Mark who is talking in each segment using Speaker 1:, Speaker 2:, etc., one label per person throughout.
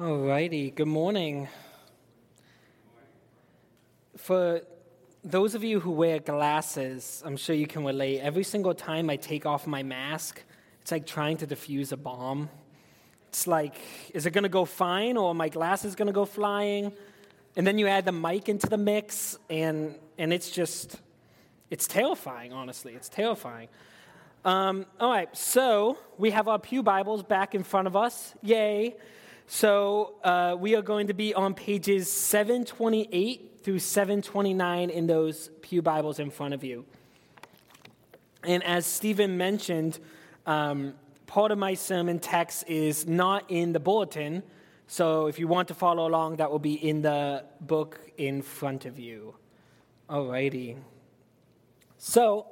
Speaker 1: Alrighty, good morning. For those of you who wear glasses, I'm sure you can relate. Every single time I take off my mask, it's like trying to defuse a bomb. It's like, is it going to go fine or my glasses going to go flying? And then you add the mic into the mix, and, and it's just, it's terrifying, honestly. It's terrifying. Um, all right, so we have our Pew Bibles back in front of us. Yay. So uh, we are going to be on pages 728 through 729 in those Pew Bibles in front of you. And as Stephen mentioned, um, part of my sermon text is not in the bulletin. So if you want to follow along, that will be in the book in front of you. Alrighty. So,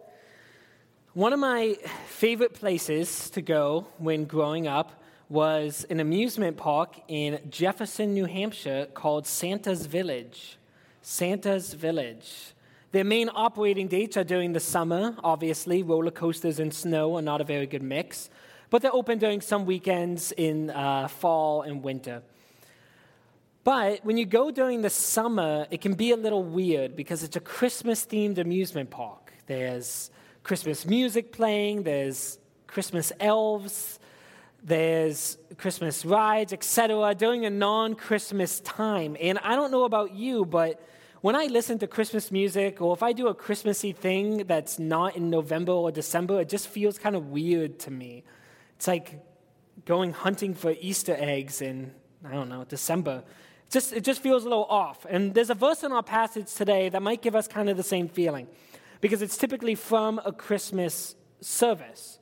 Speaker 1: one of my favorite places to go when growing up was an amusement park in Jefferson, New Hampshire called Santa's Village. Santa's Village. Their main operating dates are during the summer, obviously. Roller coasters and snow are not a very good mix, but they're open during some weekends in uh, fall and winter. But when you go during the summer, it can be a little weird because it's a Christmas themed amusement park. There's Christmas music playing, there's Christmas elves, there's Christmas rides, etc., during a non Christmas time. And I don't know about you, but when I listen to Christmas music or if I do a Christmassy thing that's not in November or December, it just feels kind of weird to me. It's like going hunting for Easter eggs in, I don't know, December. It just, it just feels a little off. And there's a verse in our passage today that might give us kind of the same feeling because it's typically from a Christmas service.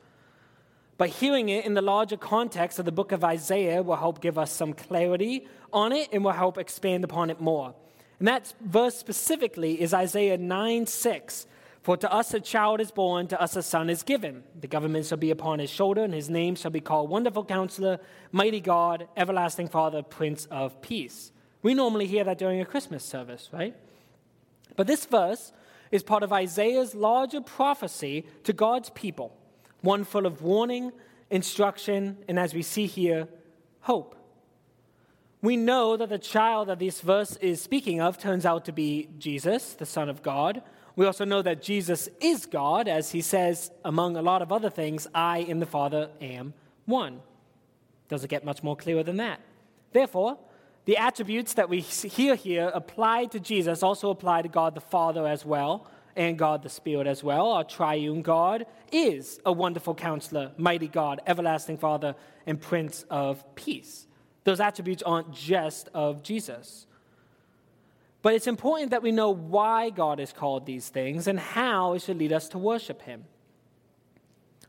Speaker 1: But hearing it in the larger context of the book of Isaiah will help give us some clarity on it and will help expand upon it more. And that verse specifically is Isaiah 9 6. For to us a child is born, to us a son is given. The government shall be upon his shoulder, and his name shall be called Wonderful Counselor, Mighty God, Everlasting Father, Prince of Peace. We normally hear that during a Christmas service, right? But this verse is part of Isaiah's larger prophecy to God's people, one full of warning, instruction, and as we see here, hope. We know that the child that this verse is speaking of turns out to be Jesus, the Son of God. We also know that Jesus is God, as he says, among a lot of other things, I and the Father am one. Does it get much more clearer than that? Therefore, the attributes that we hear here applied to Jesus also apply to God the Father as well, and God the Spirit as well. Our triune God is a wonderful counselor, mighty God, everlasting Father, and Prince of Peace. Those attributes aren't just of Jesus. But it's important that we know why God is called these things and how it should lead us to worship Him.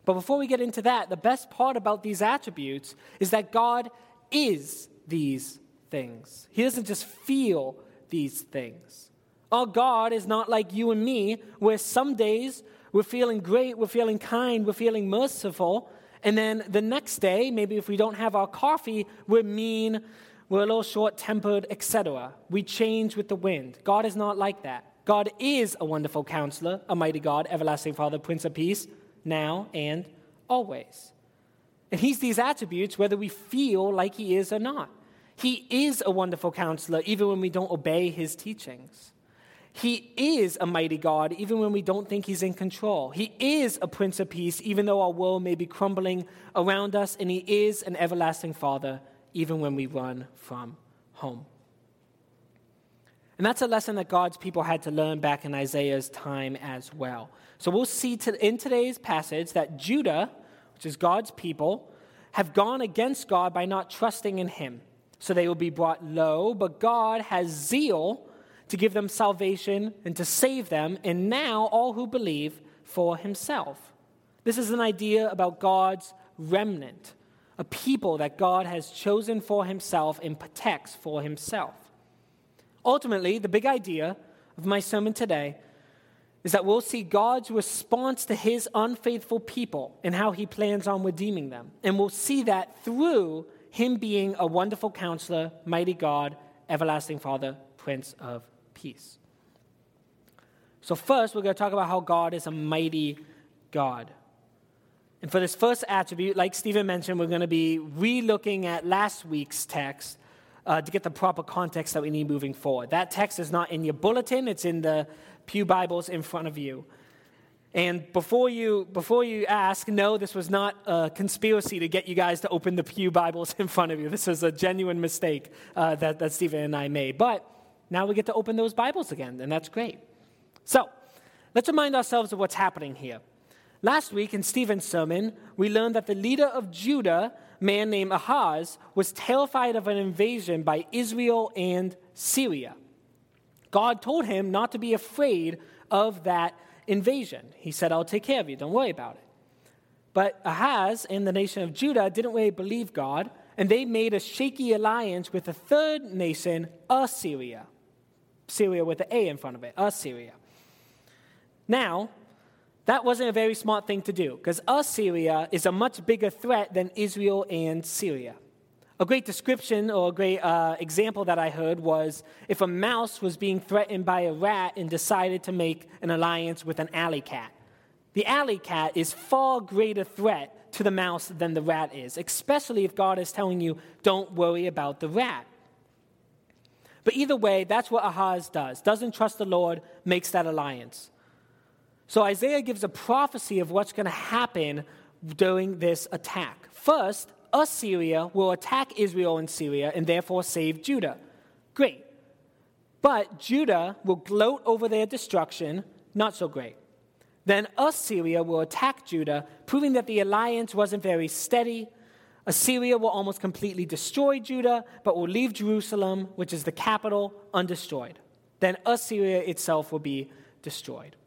Speaker 1: But before we get into that, the best part about these attributes is that God is these things. He doesn't just feel these things. Our God is not like you and me, where some days we're feeling great, we're feeling kind, we're feeling merciful, and then the next day, maybe if we don't have our coffee, we're mean, we're a little short tempered, etc. We change with the wind. God is not like that. God is a wonderful counselor, a mighty God, everlasting Father, Prince of Peace, now and always. And He's these attributes whether we feel like He is or not. He is a wonderful counselor, even when we don't obey his teachings. He is a mighty God, even when we don't think he's in control. He is a prince of peace, even though our world may be crumbling around us. And he is an everlasting father, even when we run from home. And that's a lesson that God's people had to learn back in Isaiah's time as well. So we'll see in today's passage that Judah, which is God's people, have gone against God by not trusting in him. So they will be brought low, but God has zeal to give them salvation and to save them, and now all who believe for himself. This is an idea about God's remnant, a people that God has chosen for himself and protects for himself. Ultimately, the big idea of my sermon today is that we'll see God's response to his unfaithful people and how he plans on redeeming them. And we'll see that through him being a wonderful counselor, mighty God, everlasting Father, Prince of Peace. So, first, we're going to talk about how God is a mighty God. And for this first attribute, like Stephen mentioned, we're going to be re looking at last week's text uh, to get the proper context that we need moving forward. That text is not in your bulletin, it's in the Pew Bibles in front of you. And before you, before you ask, no, this was not a conspiracy to get you guys to open the Pew Bibles in front of you. This is a genuine mistake uh, that, that Stephen and I made. But now we get to open those Bibles again, and that's great. So let's remind ourselves of what's happening here. Last week in Stephen's sermon, we learned that the leader of Judah, man named Ahaz, was terrified of an invasion by Israel and Syria. God told him not to be afraid of that invasion. He said, I'll take care of you, don't worry about it. But Ahaz and the nation of Judah didn't really believe God, and they made a shaky alliance with a third nation, Assyria. Syria with an A in front of it, Assyria. Now, that wasn't a very smart thing to do because Assyria is a much bigger threat than Israel and Syria. A great description or a great uh, example that I heard was if a mouse was being threatened by a rat and decided to make an alliance with an alley cat. The alley cat is far greater threat to the mouse than the rat is, especially if God is telling you, don't worry about the rat. But either way, that's what Ahaz does. Doesn't trust the Lord, makes that alliance. So Isaiah gives a prophecy of what's going to happen during this attack. First, Assyria will attack Israel and Syria and therefore save Judah. Great. But Judah will gloat over their destruction. Not so great. Then Assyria will attack Judah, proving that the alliance wasn't very steady. Assyria will almost completely destroy Judah, but will leave Jerusalem, which is the capital, undestroyed. Then Assyria itself will be destroyed.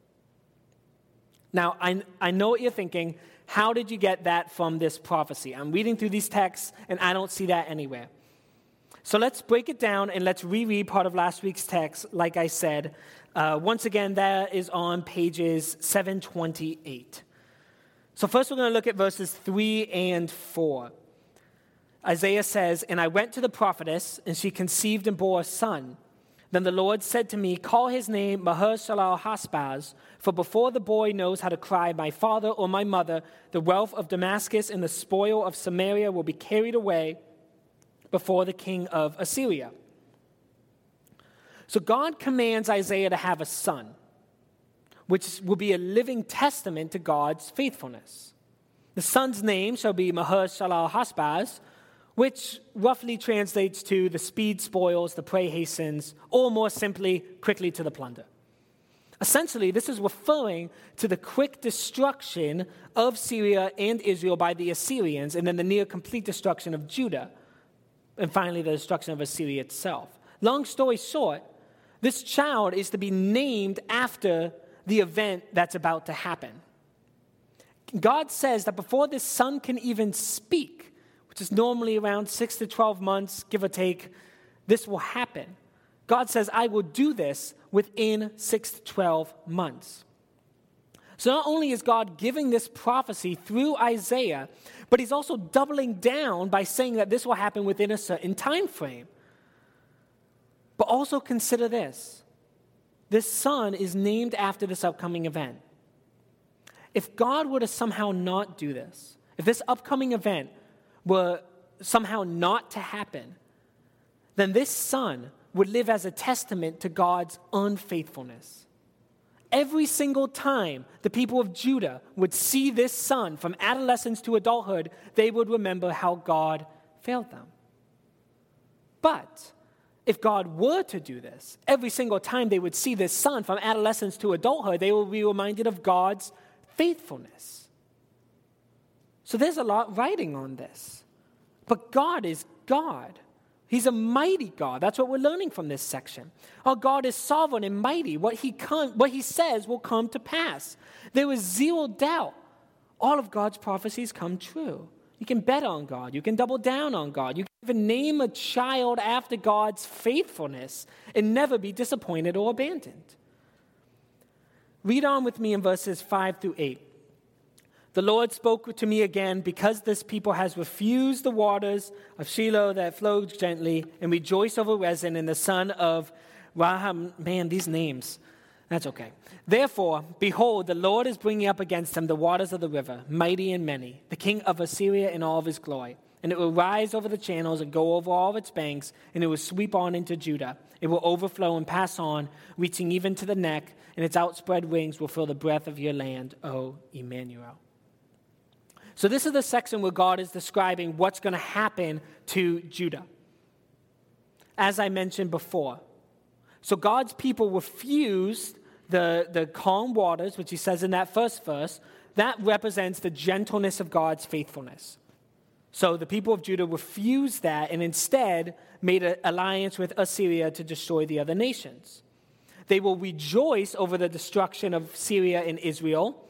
Speaker 1: Now, I, I know what you're thinking. How did you get that from this prophecy? I'm reading through these texts and I don't see that anywhere. So let's break it down and let's reread part of last week's text, like I said. Uh, once again, that is on pages 728. So, first, we're going to look at verses 3 and 4. Isaiah says, And I went to the prophetess, and she conceived and bore a son. Then the Lord said to me, Call his name Maher-shalal-hash-baz, for before the boy knows how to cry, My father or my mother, the wealth of Damascus and the spoil of Samaria will be carried away before the king of Assyria. So God commands Isaiah to have a son, which will be a living testament to God's faithfulness. The son's name shall be Maher-shalal-hash-baz, which roughly translates to the speed spoils, the prey hastens, or more simply, quickly to the plunder. Essentially, this is referring to the quick destruction of Syria and Israel by the Assyrians, and then the near complete destruction of Judah, and finally the destruction of Assyria itself. Long story short, this child is to be named after the event that's about to happen. God says that before this son can even speak, which normally around six to 12 months, give or take, this will happen. God says, I will do this within six to 12 months. So not only is God giving this prophecy through Isaiah, but he's also doubling down by saying that this will happen within a certain time frame. But also consider this this son is named after this upcoming event. If God were to somehow not do this, if this upcoming event were somehow not to happen, then this son would live as a testament to God's unfaithfulness. Every single time the people of Judah would see this son from adolescence to adulthood, they would remember how God failed them. But if God were to do this, every single time they would see this son from adolescence to adulthood, they would be reminded of God's faithfulness. So there's a lot writing on this. But God is God. He's a mighty God. That's what we're learning from this section. Our God is sovereign and mighty. What he, come, what he says will come to pass. There is zero doubt. All of God's prophecies come true. You can bet on God. You can double down on God. You can even name a child after God's faithfulness and never be disappointed or abandoned. Read on with me in verses 5 through 8. The Lord spoke to me again, because this people has refused the waters of Shiloh that flowed gently, and rejoice over Rezin and the son of Raham. Man, these names. That's okay. Therefore, behold, the Lord is bringing up against them the waters of the river, mighty and many, the king of Assyria in all of his glory. and it will rise over the channels and go over all of its banks, and it will sweep on into Judah. It will overflow and pass on, reaching even to the neck, and its outspread wings will fill the breadth of your land, O Emmanuel. So, this is the section where God is describing what's going to happen to Judah. As I mentioned before. So, God's people refused the, the calm waters, which he says in that first verse. That represents the gentleness of God's faithfulness. So the people of Judah refused that and instead made an alliance with Assyria to destroy the other nations. They will rejoice over the destruction of Syria and Israel.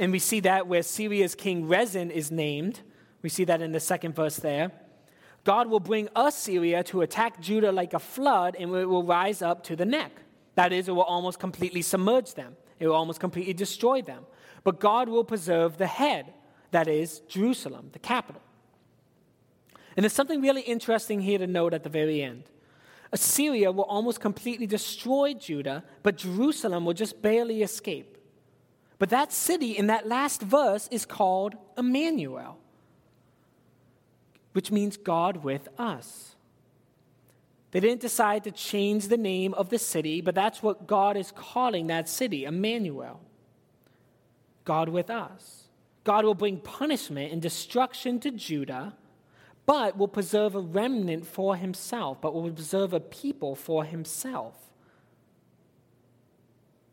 Speaker 1: And we see that where Syria's king Rezin is named. We see that in the second verse there. God will bring Assyria to attack Judah like a flood, and it will rise up to the neck. That is, it will almost completely submerge them, it will almost completely destroy them. But God will preserve the head, that is, Jerusalem, the capital. And there's something really interesting here to note at the very end. Assyria will almost completely destroy Judah, but Jerusalem will just barely escape. But that city in that last verse is called Emmanuel, which means God with us. They didn't decide to change the name of the city, but that's what God is calling that city, Emmanuel. God with us. God will bring punishment and destruction to Judah but will preserve a remnant for himself, but will preserve a people for himself.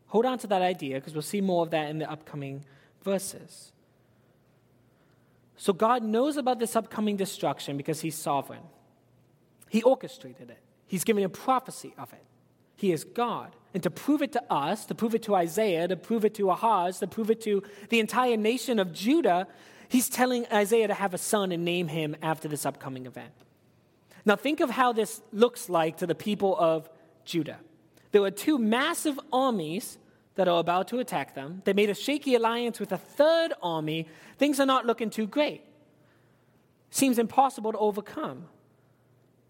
Speaker 1: Hold on to that idea because we'll see more of that in the upcoming verses. So, God knows about this upcoming destruction because He's sovereign. He orchestrated it, He's giving a prophecy of it. He is God. And to prove it to us, to prove it to Isaiah, to prove it to Ahaz, to prove it to the entire nation of Judah, He's telling Isaiah to have a son and name him after this upcoming event. Now, think of how this looks like to the people of Judah. There were two massive armies that are about to attack them. They made a shaky alliance with a third army. Things are not looking too great. Seems impossible to overcome.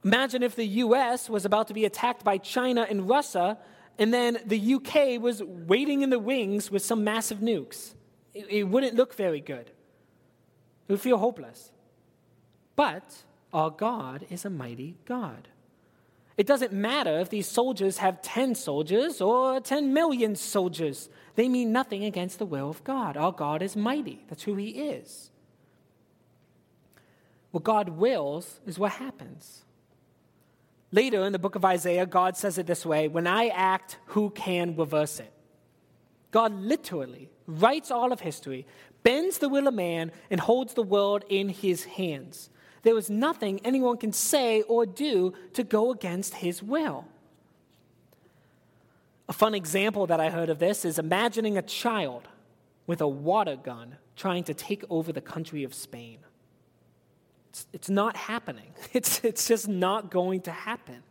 Speaker 1: Imagine if the US was about to be attacked by China and Russia, and then the UK was waiting in the wings with some massive nukes. It, it wouldn't look very good. We feel hopeless. But our God is a mighty God. It doesn't matter if these soldiers have 10 soldiers or 10 million soldiers. They mean nothing against the will of God. Our God is mighty. That's who He is. What God wills is what happens. Later in the book of Isaiah, God says it this way When I act, who can reverse it? God literally writes all of history, bends the will of man, and holds the world in his hands. There is nothing anyone can say or do to go against his will. A fun example that I heard of this is imagining a child with a water gun trying to take over the country of Spain. It's, it's not happening, it's, it's just not going to happen.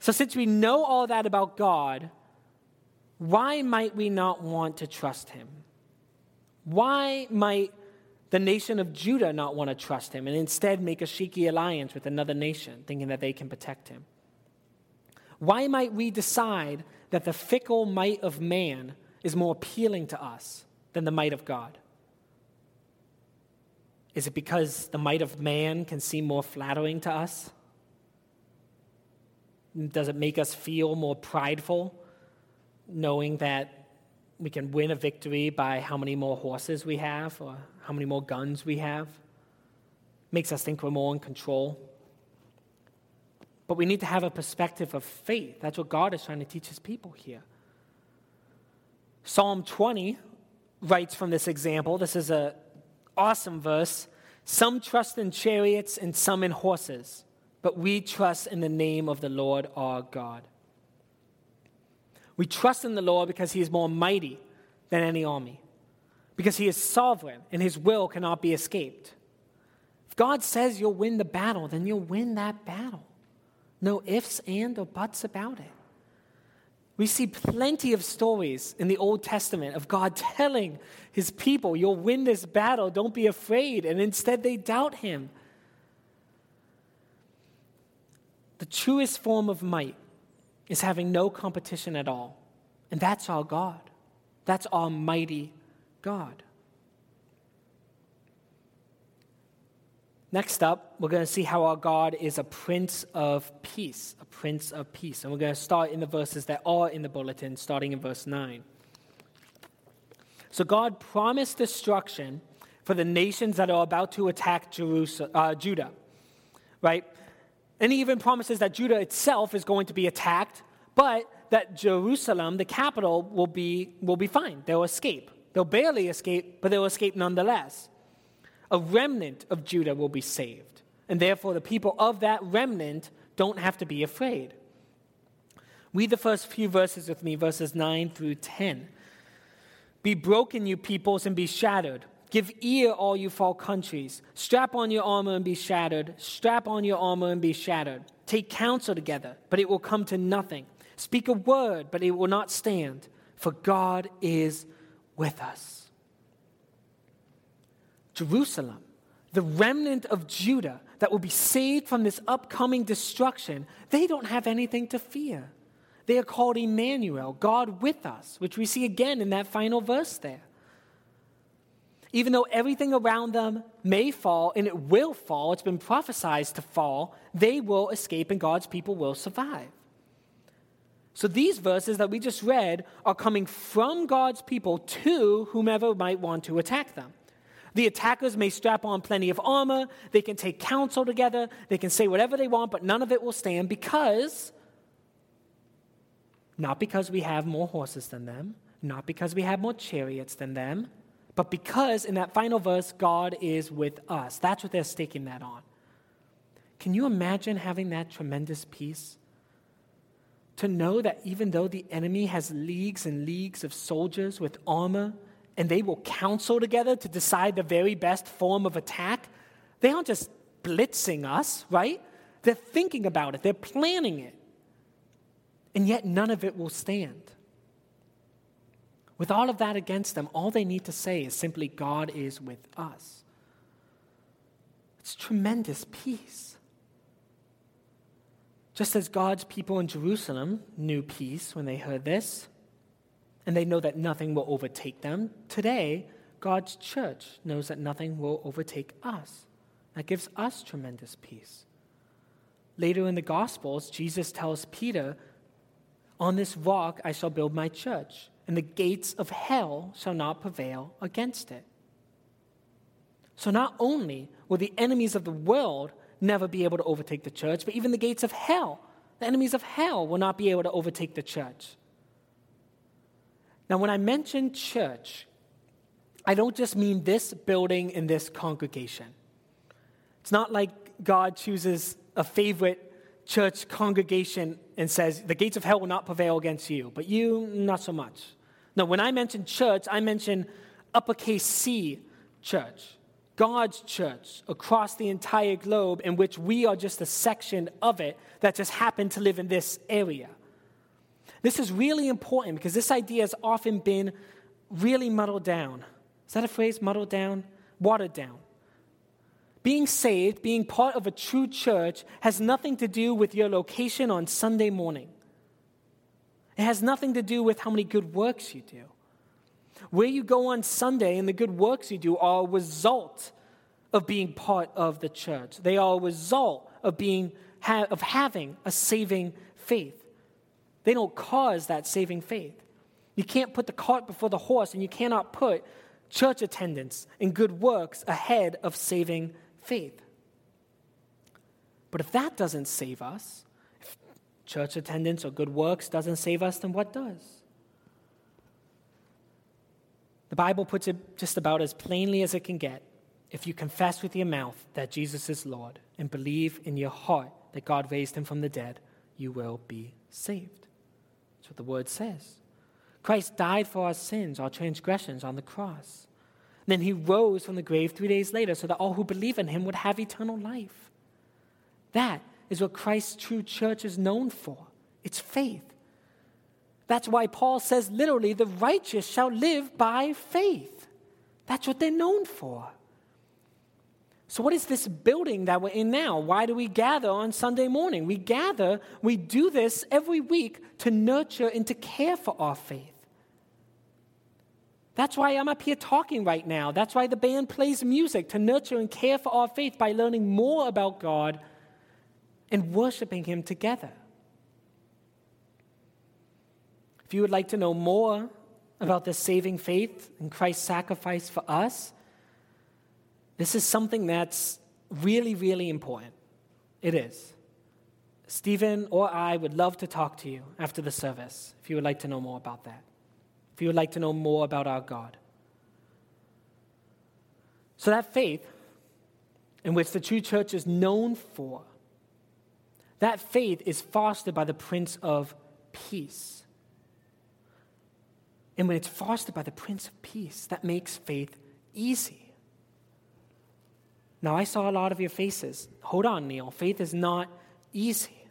Speaker 1: So, since we know all that about God, why might we not want to trust him? Why might the nation of Judah not want to trust him and instead make a shaky alliance with another nation, thinking that they can protect him? Why might we decide that the fickle might of man is more appealing to us than the might of God? Is it because the might of man can seem more flattering to us? Does it make us feel more prideful knowing that we can win a victory by how many more horses we have or how many more guns we have. Makes us think we're more in control. But we need to have a perspective of faith. That's what God is trying to teach his people here. Psalm 20 writes from this example. This is an awesome verse. Some trust in chariots and some in horses, but we trust in the name of the Lord our God. We trust in the Lord because he is more mighty than any army, because he is sovereign and his will cannot be escaped. If God says you'll win the battle, then you'll win that battle. No ifs, and, or buts about it. We see plenty of stories in the Old Testament of God telling his people, You'll win this battle, don't be afraid. And instead, they doubt him. The truest form of might is having no competition at all. And that's our God. That's Almighty God. Next up, we're going to see how our God is a prince of peace, a prince of peace. And we're going to start in the verses that are in the bulletin, starting in verse 9. So God promised destruction for the nations that are about to attack Jerusalem, uh, Judah, right? And he even promises that Judah itself is going to be attacked, but that Jerusalem, the capital, will be, will be fine. They'll escape. They'll barely escape, but they'll escape nonetheless. A remnant of Judah will be saved. And therefore, the people of that remnant don't have to be afraid. Read the first few verses with me, verses 9 through 10. Be broken, you peoples, and be shattered. Give ear, all you far countries. Strap on your armor and be shattered. Strap on your armor and be shattered. Take counsel together, but it will come to nothing. Speak a word, but it will not stand, for God is with us. Jerusalem, the remnant of Judah that will be saved from this upcoming destruction, they don't have anything to fear. They are called Emmanuel, God with us, which we see again in that final verse there. Even though everything around them may fall, and it will fall, it's been prophesied to fall, they will escape and God's people will survive. So these verses that we just read are coming from God's people to whomever might want to attack them. The attackers may strap on plenty of armor, they can take counsel together, they can say whatever they want, but none of it will stand because not because we have more horses than them, not because we have more chariots than them, but because in that final verse, God is with us. That's what they're staking that on. Can you imagine having that tremendous peace? To know that even though the enemy has leagues and leagues of soldiers with armor, and they will counsel together to decide the very best form of attack, they aren't just blitzing us, right? They're thinking about it, they're planning it. And yet none of it will stand. With all of that against them, all they need to say is simply, God is with us. It's tremendous peace. Just as God's people in Jerusalem knew peace when they heard this, and they know that nothing will overtake them, today, God's church knows that nothing will overtake us. That gives us tremendous peace. Later in the Gospels, Jesus tells Peter, On this rock I shall build my church and the gates of hell shall not prevail against it. So, not only will the enemies of the world never be able to overtake the church, but even the gates of hell, the enemies of hell, will not be able to overtake the church. Now, when I mention church, I don't just mean this building and this congregation. It's not like God chooses a favorite church congregation and says, the gates of hell will not prevail against you, but you, not so much. No, when I mention church, I mention uppercase C church, God's church across the entire globe, in which we are just a section of it that just happen to live in this area. This is really important because this idea has often been really muddled down. Is that a phrase, muddled down? Watered down. Being saved, being part of a true church, has nothing to do with your location on Sunday morning. It has nothing to do with how many good works you do. Where you go on Sunday and the good works you do are a result of being part of the church. They are a result of being of having a saving faith. They don't cause that saving faith. You can't put the cart before the horse, and you cannot put church attendance and good works ahead of saving faith. But if that doesn't save us, if church attendance or good works doesn't save us, then what does? The Bible puts it just about as plainly as it can get. If you confess with your mouth that Jesus is Lord and believe in your heart that God raised him from the dead, you will be saved. That's what the word says. Christ died for our sins, our transgressions on the cross. Then he rose from the grave three days later so that all who believe in him would have eternal life. That is what Christ's true church is known for it's faith. That's why Paul says literally, the righteous shall live by faith. That's what they're known for. So, what is this building that we're in now? Why do we gather on Sunday morning? We gather, we do this every week to nurture and to care for our faith. That's why I'm up here talking right now. That's why the band plays music to nurture and care for our faith by learning more about God and worshiping Him together. If you would like to know more about the saving faith and Christ's sacrifice for us, this is something that's really, really important. It is. Stephen or I would love to talk to you after the service if you would like to know more about that, if you would like to know more about our God. So, that faith in which the true church is known for, that faith is fostered by the Prince of Peace. And when it's fostered by the Prince of Peace, that makes faith easy. Now, I saw a lot of your faces. Hold on, Neil. Faith is not easy.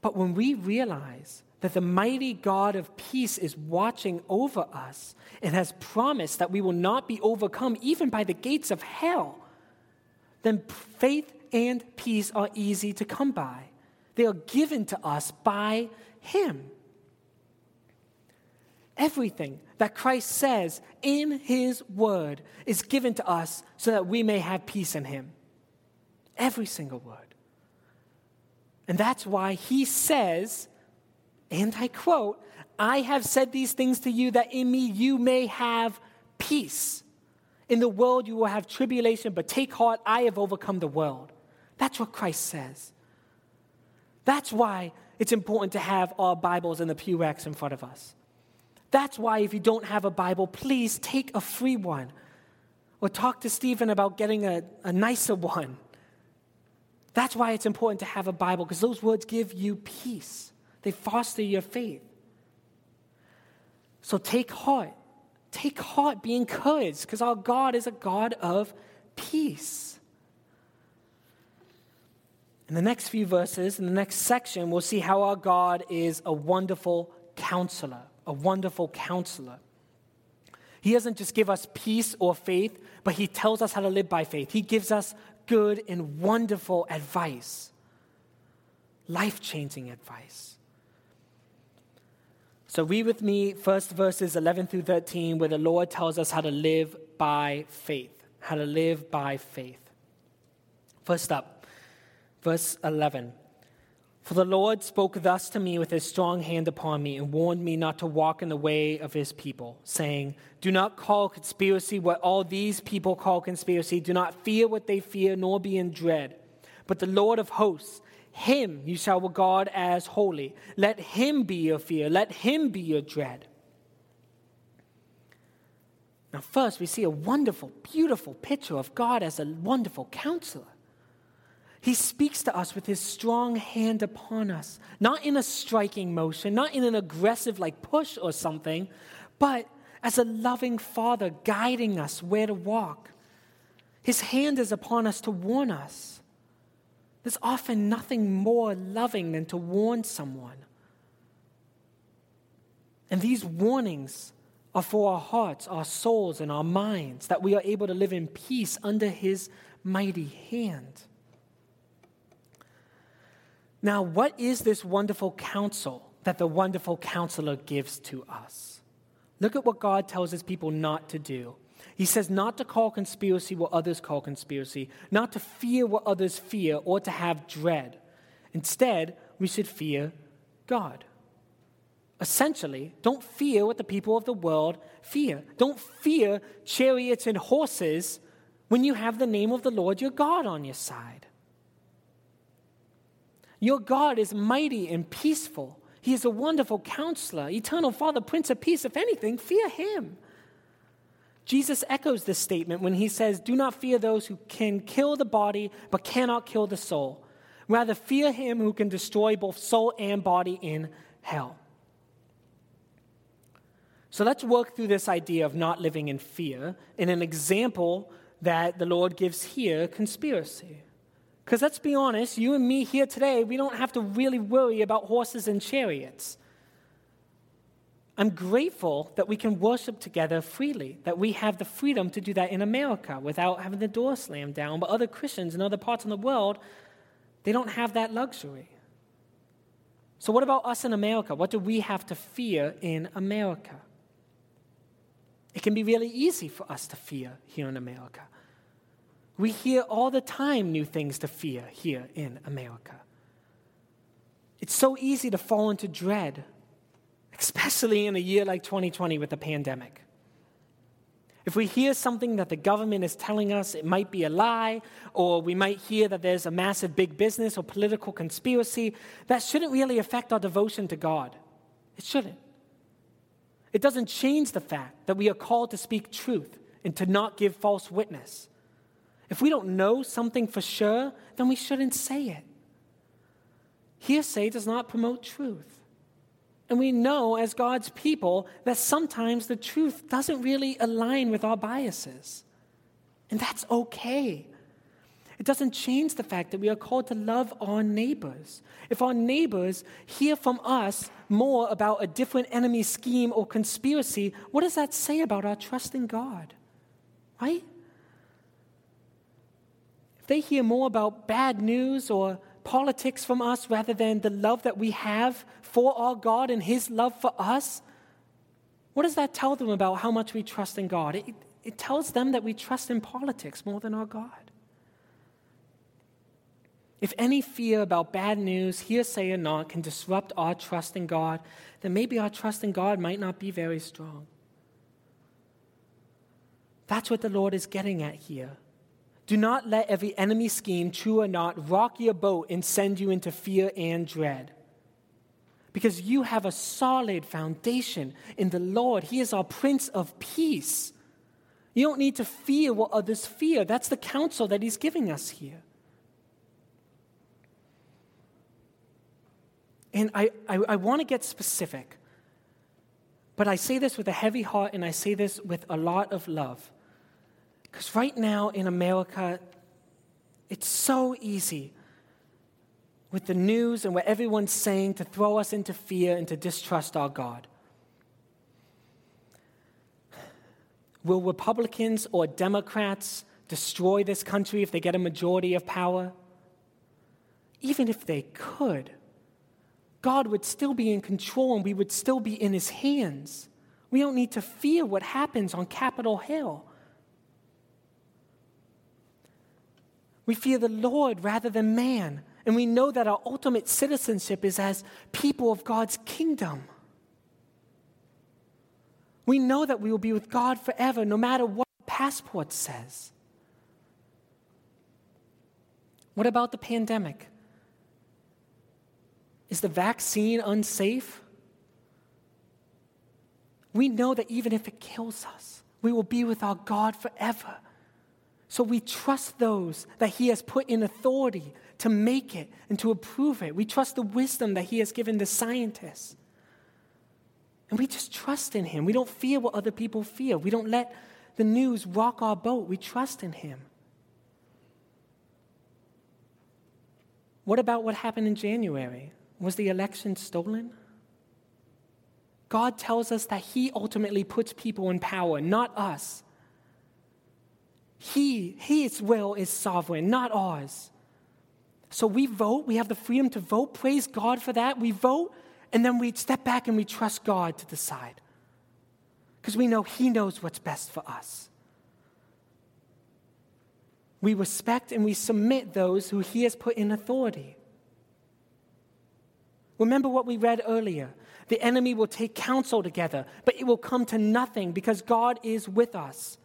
Speaker 1: But when we realize that the mighty God of peace is watching over us and has promised that we will not be overcome even by the gates of hell, then faith and peace are easy to come by. They are given to us by Him. Everything that Christ says in His Word is given to us so that we may have peace in Him. Every single word. And that's why He says, and I quote, I have said these things to you that in me you may have peace. In the world you will have tribulation, but take heart, I have overcome the world. That's what Christ says. That's why it's important to have our Bibles in the pew racks in front of us. That's why, if you don't have a Bible, please take a free one or talk to Stephen about getting a, a nicer one. That's why it's important to have a Bible because those words give you peace, they foster your faith. So take heart. Take heart, be encouraged because our God is a God of peace. In the next few verses, in the next section, we'll see how our God is a wonderful counselor a wonderful counselor. He doesn't just give us peace or faith, but He tells us how to live by faith. He gives us good and wonderful advice, life changing advice. So, read with me first verses 11 through 13, where the Lord tells us how to live by faith. How to live by faith. First up, verse 11. For the Lord spoke thus to me with his strong hand upon me and warned me not to walk in the way of his people, saying, Do not call conspiracy what all these people call conspiracy. Do not fear what they fear, nor be in dread. But the Lord of hosts, him you shall regard as holy. Let him be your fear, let him be your dread. Now, first, we see a wonderful, beautiful picture of God as a wonderful counselor. He speaks to us with his strong hand upon us, not in a striking motion, not in an aggressive like push or something, but as a loving father guiding us where to walk. His hand is upon us to warn us. There's often nothing more loving than to warn someone. And these warnings are for our hearts, our souls, and our minds, that we are able to live in peace under His mighty hand. Now, what is this wonderful counsel that the wonderful counselor gives to us? Look at what God tells his people not to do. He says not to call conspiracy what others call conspiracy, not to fear what others fear, or to have dread. Instead, we should fear God. Essentially, don't fear what the people of the world fear. Don't fear chariots and horses when you have the name of the Lord your God on your side. Your God is mighty and peaceful. He is a wonderful counselor, eternal Father, Prince of Peace. If anything, fear him. Jesus echoes this statement when he says, Do not fear those who can kill the body but cannot kill the soul. Rather, fear him who can destroy both soul and body in hell. So let's work through this idea of not living in fear in an example that the Lord gives here conspiracy. Because let's be honest, you and me here today, we don't have to really worry about horses and chariots. I'm grateful that we can worship together freely, that we have the freedom to do that in America without having the door slammed down. But other Christians in other parts of the world, they don't have that luxury. So, what about us in America? What do we have to fear in America? It can be really easy for us to fear here in America. We hear all the time new things to fear here in America. It's so easy to fall into dread, especially in a year like 2020 with the pandemic. If we hear something that the government is telling us, it might be a lie, or we might hear that there's a massive big business or political conspiracy, that shouldn't really affect our devotion to God. It shouldn't. It doesn't change the fact that we are called to speak truth and to not give false witness. If we don't know something for sure, then we shouldn't say it. Hearsay does not promote truth. And we know as God's people that sometimes the truth doesn't really align with our biases. And that's okay. It doesn't change the fact that we are called to love our neighbors. If our neighbors hear from us more about a different enemy scheme or conspiracy, what does that say about our trust in God? Right? They hear more about bad news or politics from us rather than the love that we have for our God and His love for us, what does that tell them about how much we trust in God? It, it tells them that we trust in politics more than our God. If any fear about bad news, hearsay or not, can disrupt our trust in God, then maybe our trust in God might not be very strong. That's what the Lord is getting at here. Do not let every enemy scheme, true or not, rock your boat and send you into fear and dread. Because you have a solid foundation in the Lord. He is our Prince of Peace. You don't need to fear what others fear. That's the counsel that He's giving us here. And I, I, I want to get specific, but I say this with a heavy heart and I say this with a lot of love. Because right now in America, it's so easy with the news and what everyone's saying to throw us into fear and to distrust our God. Will Republicans or Democrats destroy this country if they get a majority of power? Even if they could, God would still be in control and we would still be in his hands. We don't need to fear what happens on Capitol Hill. We fear the Lord rather than man, and we know that our ultimate citizenship is as people of God's kingdom. We know that we will be with God forever, no matter what passport says. What about the pandemic? Is the vaccine unsafe? We know that even if it kills us, we will be with our God forever. So we trust those that He has put in authority to make it and to approve it. We trust the wisdom that He has given the scientists. And we just trust in Him. We don't fear what other people fear. We don't let the news rock our boat. We trust in Him. What about what happened in January? Was the election stolen? God tells us that He ultimately puts people in power, not us. He, His will is sovereign, not ours. So we vote, we have the freedom to vote. Praise God for that. We vote, and then we step back and we trust God to decide. Because we know He knows what's best for us. We respect and we submit those who He has put in authority. Remember what we read earlier. The enemy will take counsel together, but it will come to nothing because God is with us.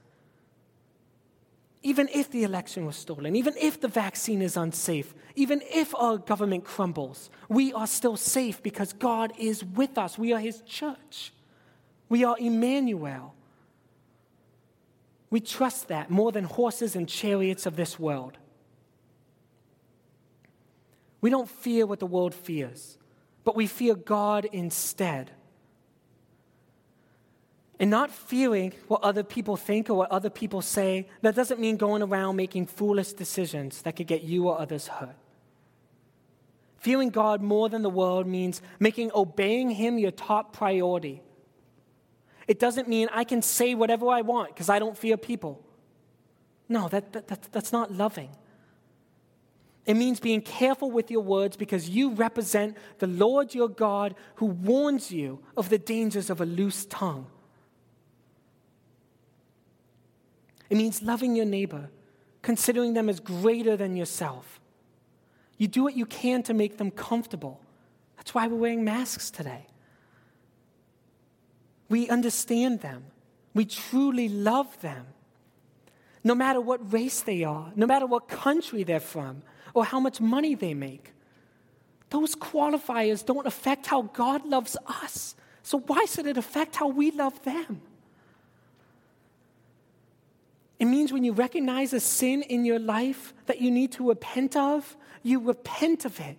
Speaker 1: Even if the election was stolen, even if the vaccine is unsafe, even if our government crumbles, we are still safe because God is with us. We are His church. We are Emmanuel. We trust that more than horses and chariots of this world. We don't fear what the world fears but we fear God instead. And not fearing what other people think or what other people say, that doesn't mean going around making foolish decisions that could get you or others hurt. Fearing God more than the world means making obeying Him your top priority. It doesn't mean I can say whatever I want because I don't fear people. No, that, that, that, that's not loving. It means being careful with your words because you represent the Lord your God who warns you of the dangers of a loose tongue. It means loving your neighbor, considering them as greater than yourself. You do what you can to make them comfortable. That's why we're wearing masks today. We understand them. We truly love them. No matter what race they are, no matter what country they're from, or how much money they make. Those qualifiers don't affect how God loves us. So, why should it affect how we love them? It means when you recognize a sin in your life that you need to repent of, you repent of it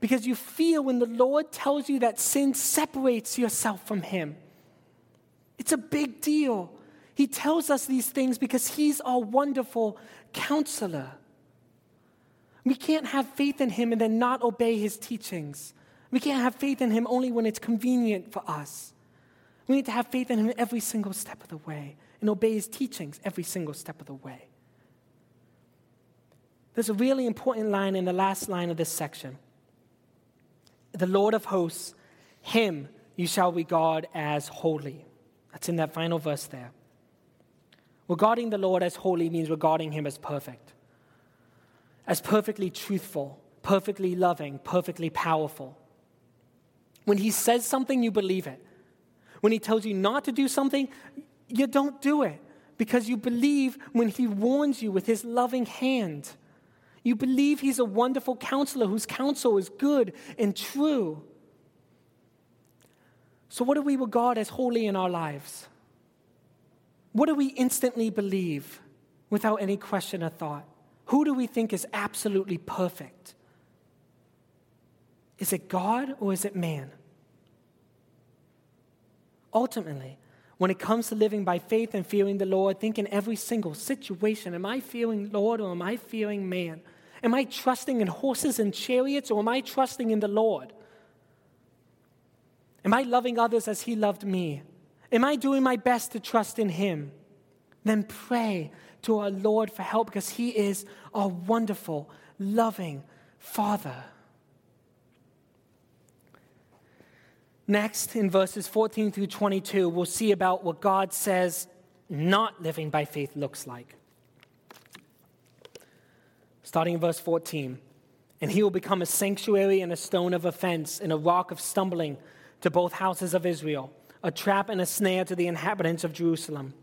Speaker 1: because you feel when the Lord tells you that sin separates yourself from Him. It's a big deal. He tells us these things because He's our wonderful counselor. We can't have faith in Him and then not obey His teachings. We can't have faith in Him only when it's convenient for us. We need to have faith in Him every single step of the way and obey His teachings every single step of the way. There's a really important line in the last line of this section. The Lord of hosts, Him you shall regard as holy. That's in that final verse there. Regarding the Lord as holy means regarding him as perfect, as perfectly truthful, perfectly loving, perfectly powerful. When he says something, you believe it. When he tells you not to do something, you don't do it because you believe when he warns you with his loving hand. You believe he's a wonderful counselor whose counsel is good and true. So, what do we regard as holy in our lives? What do we instantly believe without any question or thought? Who do we think is absolutely perfect? Is it God or is it man? Ultimately, when it comes to living by faith and fearing the Lord, think in every single situation Am I fearing Lord or am I fearing man? Am I trusting in horses and chariots or am I trusting in the Lord? Am I loving others as He loved me? Am I doing my best to trust in Him? Then pray to our Lord for help because He is our wonderful, loving Father. Next, in verses 14 through 22, we'll see about what God says not living by faith looks like. Starting in verse 14. And he will become a sanctuary and a stone of offense and a rock of stumbling to both houses of Israel a trap and a snare to the inhabitants of Jerusalem.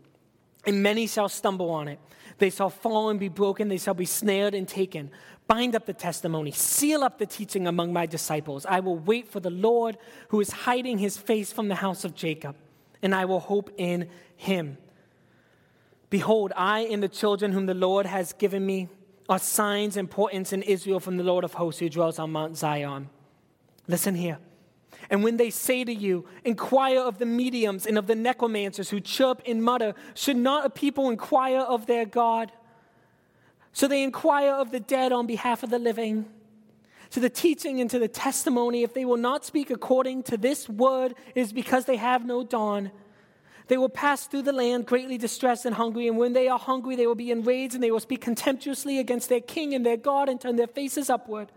Speaker 1: And many shall stumble on it. They shall fall and be broken. They shall be snared and taken. Bind up the testimony. Seal up the teaching among my disciples. I will wait for the Lord who is hiding his face from the house of Jacob, and I will hope in him. Behold, I and the children whom the Lord has given me are signs and portents in Israel from the Lord of hosts who dwells on Mount Zion. Listen here. And when they say to you, Inquire of the mediums and of the necromancers who chirp and mutter, should not a people inquire of their God? So they inquire of the dead on behalf of the living. To the teaching and to the testimony, if they will not speak according to this word, it is because they have no dawn. They will pass through the land greatly distressed and hungry, and when they are hungry, they will be enraged, and they will speak contemptuously against their king and their God and turn their faces upward.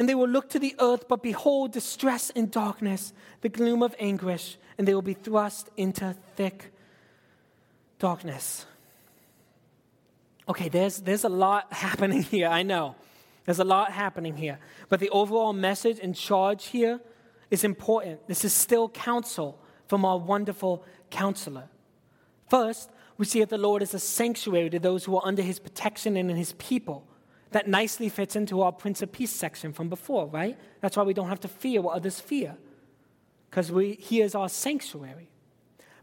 Speaker 1: And they will look to the earth, but behold, distress and darkness, the gloom of anguish, and they will be thrust into thick darkness. Okay, there's, there's a lot happening here, I know. There's a lot happening here. But the overall message and charge here is important. This is still counsel from our wonderful counselor. First, we see that the Lord is a sanctuary to those who are under his protection and in his people. That nicely fits into our Prince of Peace section from before, right? That's why we don't have to fear what others fear, because He is our sanctuary.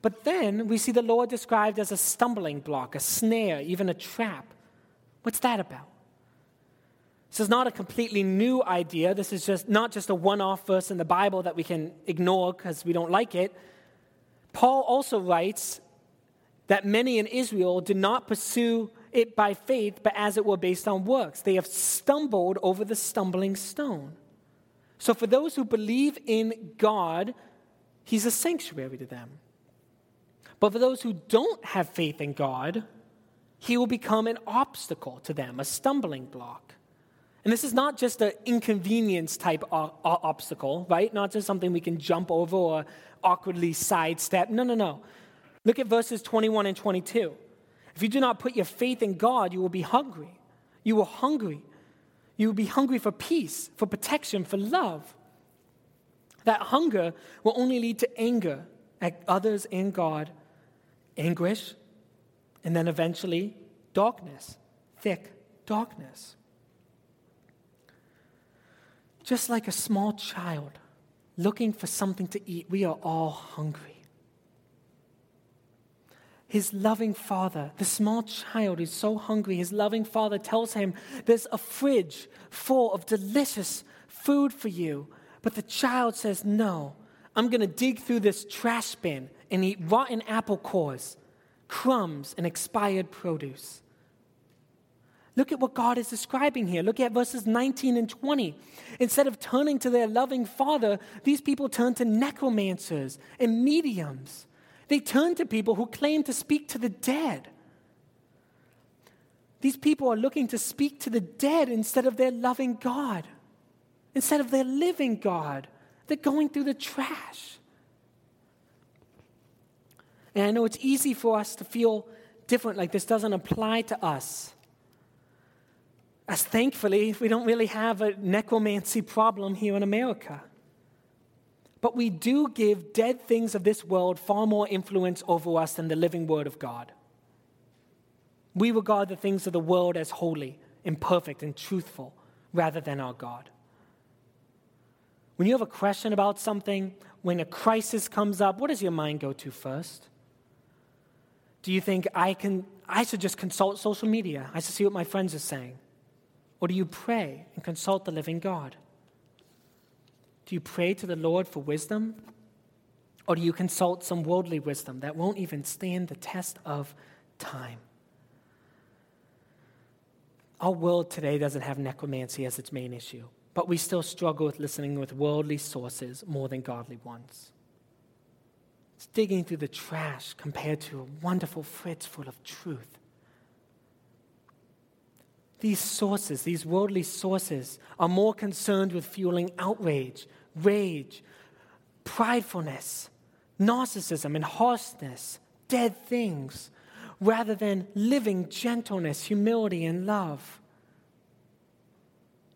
Speaker 1: But then we see the Lord described as a stumbling block, a snare, even a trap. What's that about? This is not a completely new idea. This is just not just a one off verse in the Bible that we can ignore because we don't like it. Paul also writes that many in Israel did not pursue it by faith, but as it were based on works. They have stumbled over the stumbling stone. So, for those who believe in God, He's a sanctuary to them. But for those who don't have faith in God, He will become an obstacle to them, a stumbling block. And this is not just an inconvenience type o- o- obstacle, right? Not just something we can jump over or awkwardly sidestep. No, no, no. Look at verses 21 and 22. If you do not put your faith in God, you will be hungry. You will hungry. You will be hungry for peace, for protection, for love. That hunger will only lead to anger at others and God, anguish, and then eventually darkness, thick darkness. Just like a small child looking for something to eat, we are all hungry. His loving father, the small child is so hungry, his loving father tells him, There's a fridge full of delicious food for you. But the child says, No, I'm going to dig through this trash bin and eat rotten apple cores, crumbs, and expired produce. Look at what God is describing here. Look at verses 19 and 20. Instead of turning to their loving father, these people turn to necromancers and mediums. They turn to people who claim to speak to the dead. These people are looking to speak to the dead instead of their loving God, instead of their living God. They're going through the trash. And I know it's easy for us to feel different, like this doesn't apply to us. As thankfully, we don't really have a necromancy problem here in America. But we do give dead things of this world far more influence over us than the living Word of God. We regard the things of the world as holy, imperfect, and truthful rather than our God. When you have a question about something, when a crisis comes up, what does your mind go to first? Do you think I can I should just consult social media? I should see what my friends are saying. Or do you pray and consult the living God? Do you pray to the Lord for wisdom? Or do you consult some worldly wisdom that won't even stand the test of time? Our world today doesn't have necromancy as its main issue, but we still struggle with listening with worldly sources more than godly ones. It's digging through the trash compared to a wonderful fridge full of truth. These sources, these worldly sources, are more concerned with fueling outrage, rage, pridefulness, narcissism, and harshness, dead things, rather than living gentleness, humility, and love.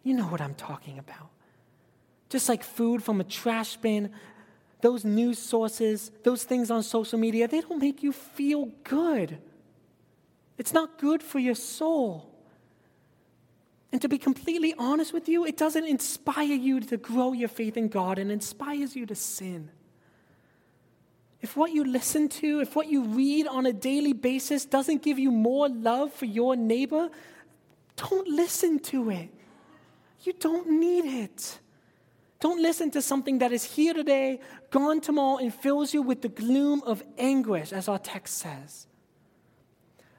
Speaker 1: You know what I'm talking about. Just like food from a trash bin, those news sources, those things on social media, they don't make you feel good. It's not good for your soul. And to be completely honest with you, it doesn't inspire you to grow your faith in God and inspires you to sin. If what you listen to, if what you read on a daily basis doesn't give you more love for your neighbor, don't listen to it. You don't need it. Don't listen to something that is here today, gone tomorrow, and fills you with the gloom of anguish, as our text says.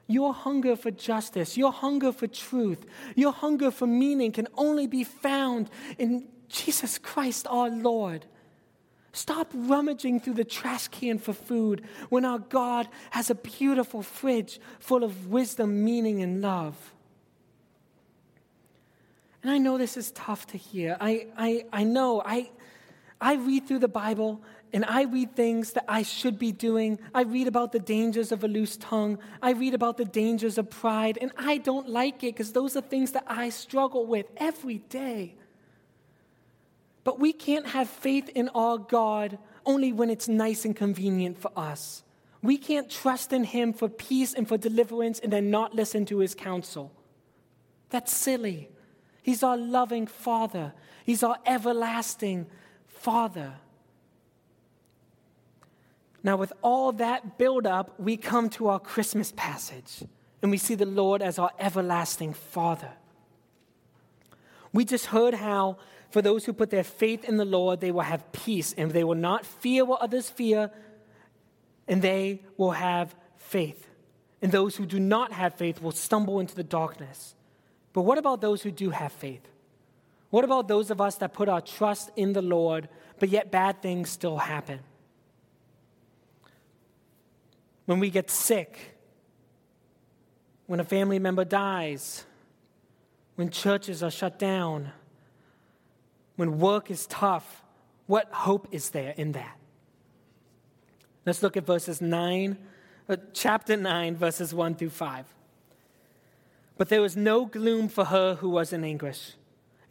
Speaker 1: Your hunger for justice, your hunger for truth, your hunger for meaning can only be found in Jesus Christ our Lord. Stop rummaging through the trash can for food when our God has a beautiful fridge full of wisdom, meaning, and love. And I know this is tough to hear. I, I, I know. I, I read through the Bible and I read things that I should be doing. I read about the dangers of a loose tongue. I read about the dangers of pride, and I don't like it because those are things that I struggle with every day. But we can't have faith in our God only when it's nice and convenient for us. We can't trust in Him for peace and for deliverance and then not listen to His counsel. That's silly. He's our loving Father, He's our everlasting Father. Now, with all that buildup, we come to our Christmas passage and we see the Lord as our everlasting Father. We just heard how, for those who put their faith in the Lord, they will have peace and they will not fear what others fear, and they will have faith. And those who do not have faith will stumble into the darkness. But what about those who do have faith? What about those of us that put our trust in the Lord, but yet bad things still happen? When we get sick, when a family member dies, when churches are shut down, when work is tough, what hope is there in that? Let's look at verses 9 uh, chapter 9, verses 1 through 5. But there was no gloom for her who was in anguish.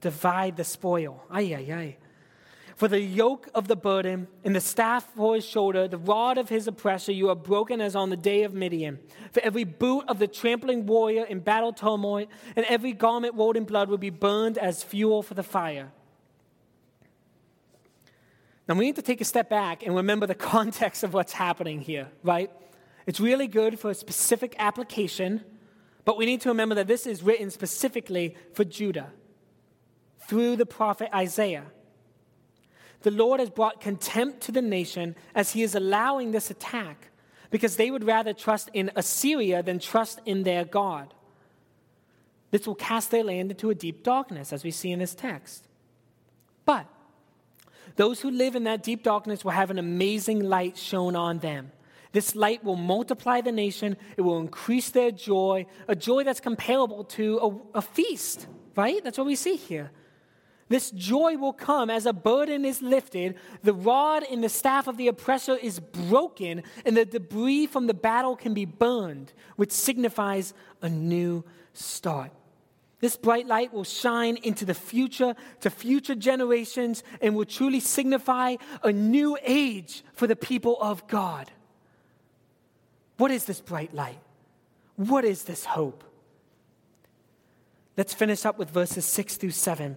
Speaker 1: Divide the spoil. Ay, ay, ay. For the yoke of the burden and the staff for his shoulder, the rod of his oppressor, you are broken as on the day of Midian. For every boot of the trampling warrior in battle turmoil, and every garment rolled in blood will be burned as fuel for the fire. Now we need to take a step back and remember the context of what's happening here, right? It's really good for a specific application, but we need to remember that this is written specifically for Judah through the prophet Isaiah the Lord has brought contempt to the nation as he is allowing this attack because they would rather trust in Assyria than trust in their God. This will cast their land into a deep darkness, as we see in this text. But those who live in that deep darkness will have an amazing light shown on them. This light will multiply the nation, it will increase their joy, a joy that's comparable to a, a feast, right? That's what we see here. This joy will come as a burden is lifted, the rod and the staff of the oppressor is broken, and the debris from the battle can be burned, which signifies a new start. This bright light will shine into the future to future generations and will truly signify a new age for the people of God. What is this bright light? What is this hope? Let's finish up with verses 6 through 7.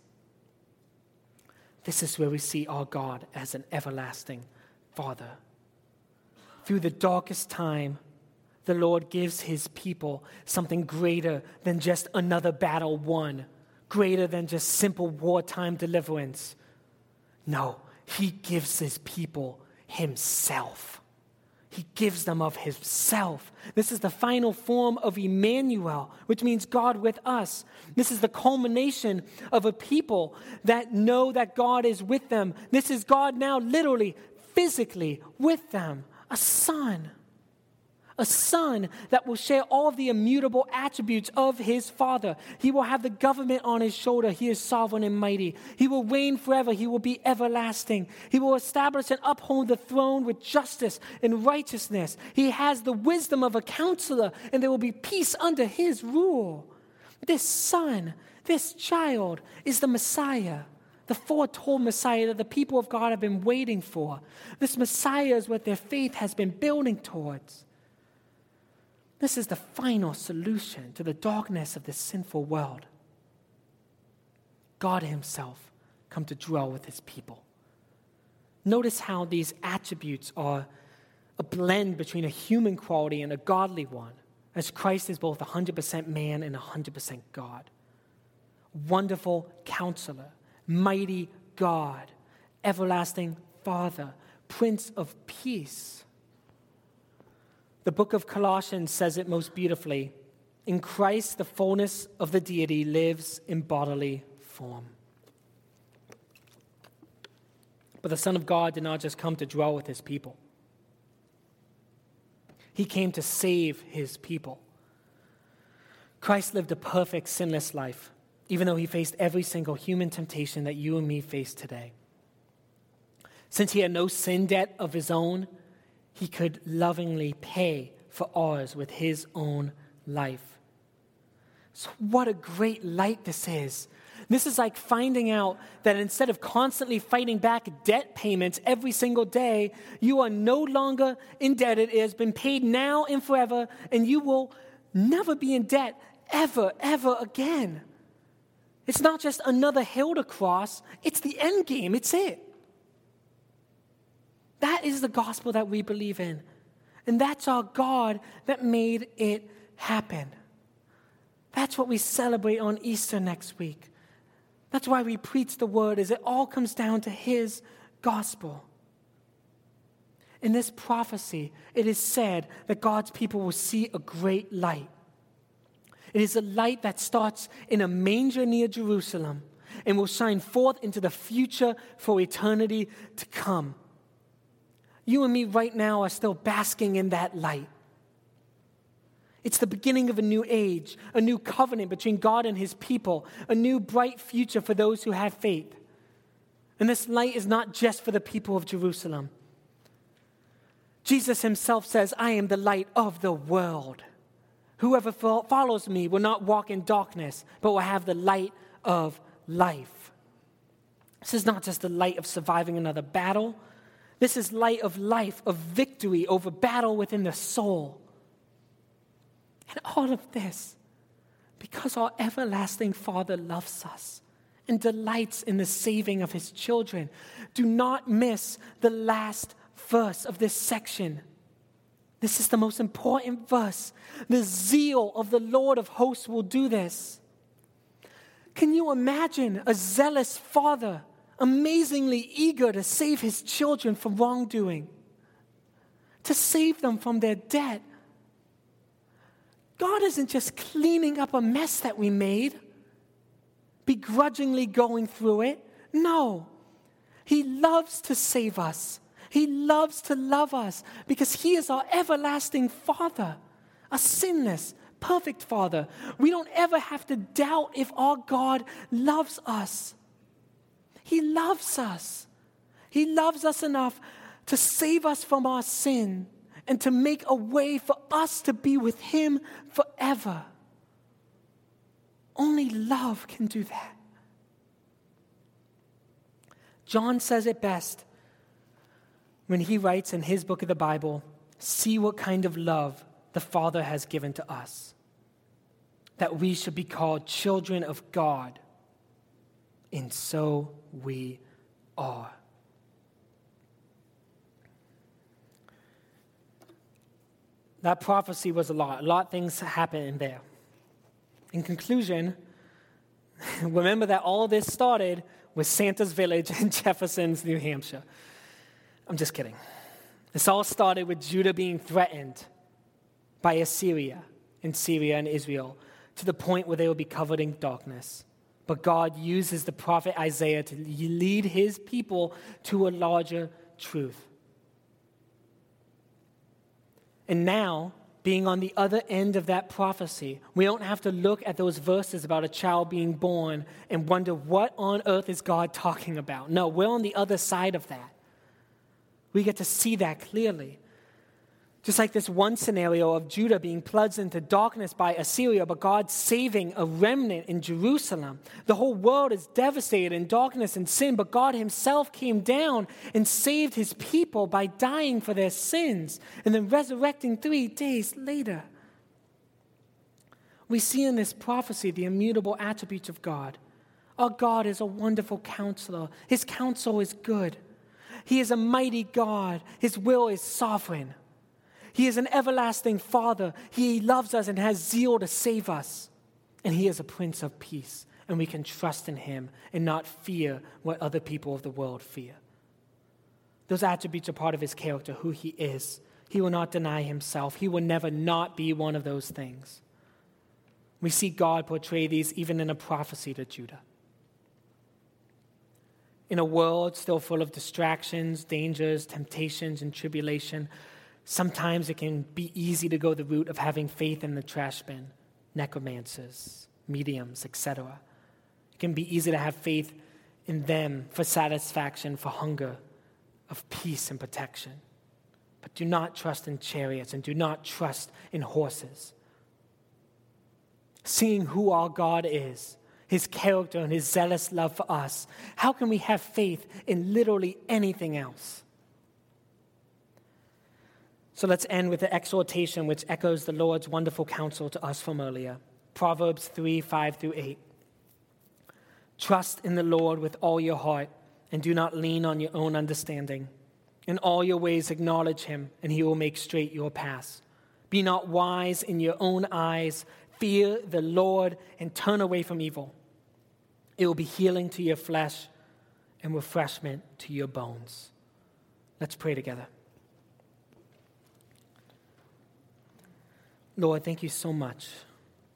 Speaker 1: This is where we see our God as an everlasting Father. Through the darkest time, the Lord gives his people something greater than just another battle won, greater than just simple wartime deliverance. No, he gives his people himself. He gives them of Himself. This is the final form of Emmanuel, which means God with us. This is the culmination of a people that know that God is with them. This is God now, literally, physically with them, a son a son that will share all the immutable attributes of his father. He will have the government on his shoulder. He is sovereign and mighty. He will reign forever. He will be everlasting. He will establish and uphold the throne with justice and righteousness. He has the wisdom of a counselor, and there will be peace under his rule. This son, this child, is the Messiah the foretold Messiah that the people of God have been waiting for. This Messiah is what their faith has been building towards. This is the final solution to the darkness of this sinful world. God Himself come to dwell with His people. Notice how these attributes are a blend between a human quality and a godly one, as Christ is both 100% man and 100% God. Wonderful counselor, mighty God, everlasting Father, Prince of Peace. The book of Colossians says it most beautifully. In Christ, the fullness of the deity lives in bodily form. But the Son of God did not just come to dwell with his people, he came to save his people. Christ lived a perfect, sinless life, even though he faced every single human temptation that you and me face today. Since he had no sin debt of his own, he could lovingly pay for ours with his own life. So, what a great light this is. This is like finding out that instead of constantly fighting back debt payments every single day, you are no longer indebted. It has been paid now and forever, and you will never be in debt ever, ever again. It's not just another hill to cross, it's the end game. It's it. That is the gospel that we believe in. And that's our God that made it happen. That's what we celebrate on Easter next week. That's why we preach the word, is it all comes down to his gospel. In this prophecy, it is said that God's people will see a great light. It is a light that starts in a manger near Jerusalem and will shine forth into the future for eternity to come. You and me right now are still basking in that light. It's the beginning of a new age, a new covenant between God and his people, a new bright future for those who have faith. And this light is not just for the people of Jerusalem. Jesus himself says, I am the light of the world. Whoever follows me will not walk in darkness, but will have the light of life. This is not just the light of surviving another battle. This is light of life, of victory over battle within the soul. And all of this because our everlasting Father loves us and delights in the saving of his children. Do not miss the last verse of this section. This is the most important verse. The zeal of the Lord of hosts will do this. Can you imagine a zealous father amazingly eager to save his children from wrongdoing, to save them from their debt, God isn't just cleaning up a mess that we made, begrudgingly going through it. No, He loves to save us. He loves to love us because He is our everlasting Father, a sinless, perfect Father. We don't ever have to doubt if our God loves us. He loves us. He loves us enough to save us from our sin and to make a way for us to be with Him forever. Only love can do that. John says it best when he writes in his book of the Bible see what kind of love the Father has given to us, that we should be called children of God, and so we are. that prophecy was a lot. A lot of things happened there. In conclusion, remember that all this started with Santa's village in Jefferson's, New Hampshire. I'm just kidding. This all started with Judah being threatened by Assyria in Syria and Israel to the point where they will be covered in darkness. But God uses the prophet Isaiah to lead his people to a larger truth. And now, being on the other end of that prophecy, we don't have to look at those verses about a child being born and wonder what on earth is God talking about. No, we're on the other side of that. We get to see that clearly. Just like this one scenario of Judah being plunged into darkness by Assyria, but God saving a remnant in Jerusalem. The whole world is devastated in darkness and sin, but God Himself came down and saved His people by dying for their sins and then resurrecting three days later. We see in this prophecy the immutable attributes of God. Our God is a wonderful counselor, His counsel is good. He is a mighty God, His will is sovereign. He is an everlasting Father. He loves us and has zeal to save us. And He is a Prince of Peace. And we can trust in Him and not fear what other people of the world fear. Those attributes are part of His character, who He is. He will not deny Himself, He will never not be one of those things. We see God portray these even in a prophecy to Judah. In a world still full of distractions, dangers, temptations, and tribulation, Sometimes it can be easy to go the route of having faith in the trash bin, necromancers, mediums, etc. It can be easy to have faith in them for satisfaction, for hunger, of peace and protection. But do not trust in chariots and do not trust in horses. Seeing who our God is, his character and his zealous love for us, how can we have faith in literally anything else? So let's end with the exhortation which echoes the Lord's wonderful counsel to us from earlier Proverbs 3 5 through 8. Trust in the Lord with all your heart and do not lean on your own understanding. In all your ways, acknowledge him, and he will make straight your paths. Be not wise in your own eyes. Fear the Lord and turn away from evil. It will be healing to your flesh and refreshment to your bones. Let's pray together. Lord, thank you so much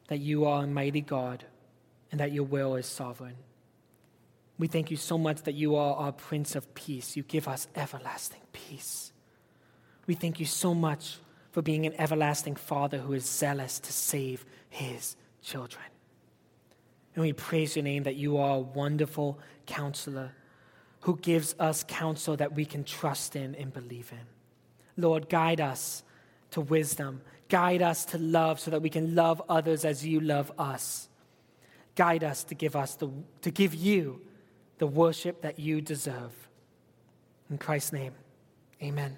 Speaker 1: that you are a mighty God and that your will is sovereign. We thank you so much that you are our Prince of Peace. You give us everlasting peace. We thank you so much for being an everlasting Father who is zealous to save his children. And we praise your name that you are a wonderful counselor who gives us counsel that we can trust in and believe in. Lord, guide us to wisdom. Guide us to love so that we can love others as you love us. Guide us to give us the, to give you the worship that you deserve. In Christ's name, amen.